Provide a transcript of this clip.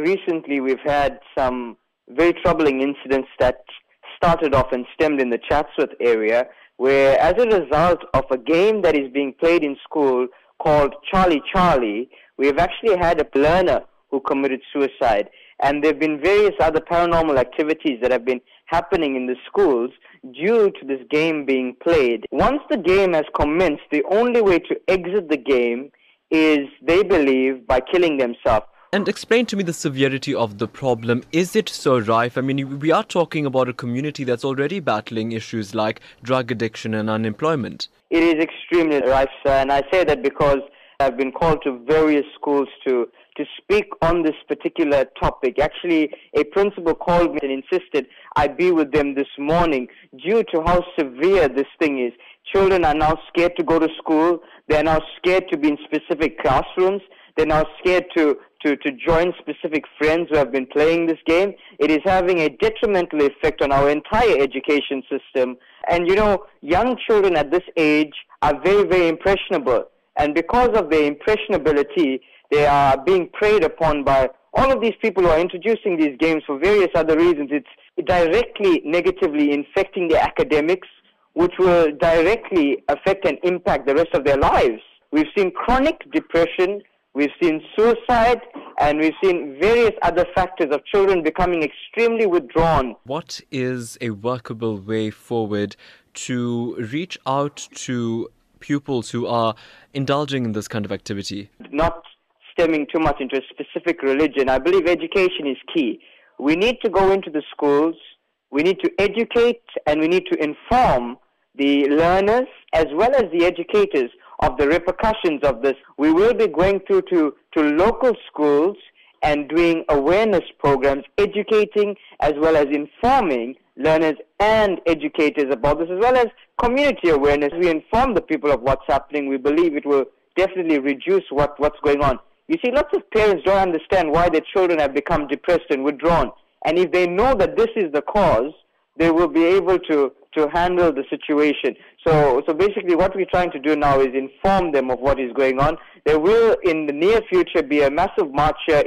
recently we've had some very troubling incidents that started off and stemmed in the Chatsworth area, where as a result of a game that is being played in school called Charlie Charlie, we have actually had a learner who committed suicide. And there have been various other paranormal activities that have been happening in the schools due to this game being played. Once the game has commenced, the only way to exit the game is, they believe, by killing themselves. And explain to me the severity of the problem. Is it so rife? I mean, we are talking about a community that's already battling issues like drug addiction and unemployment. It is extremely rife, sir, and I say that because I've been called to various schools to to speak on this particular topic. Actually, a principal called me and insisted I be with them this morning due to how severe this thing is. Children are now scared to go to school. They're now scared to be in specific classrooms. They're now scared to, to, to join specific friends who have been playing this game. It is having a detrimental effect on our entire education system. And you know, young children at this age are very, very impressionable. And because of their impressionability, they are being preyed upon by all of these people who are introducing these games for various other reasons. It's directly negatively infecting their academics, which will directly affect and impact the rest of their lives. We've seen chronic depression, we've seen suicide, and we've seen various other factors of children becoming extremely withdrawn. What is a workable way forward to reach out to pupils who are indulging in this kind of activity? Not stemming too much into a specific religion. I believe education is key. We need to go into the schools, we need to educate, and we need to inform the learners as well as the educators of the repercussions of this. We will be going through to, to local schools and doing awareness programs, educating as well as informing learners and educators about this, as well as community awareness. We inform the people of what's happening. We believe it will definitely reduce what, what's going on. You see, lots of parents don't understand why their children have become depressed and withdrawn. And if they know that this is the cause, they will be able to, to handle the situation. So, so basically what we're trying to do now is inform them of what is going on. There will, in the near future, be a massive march here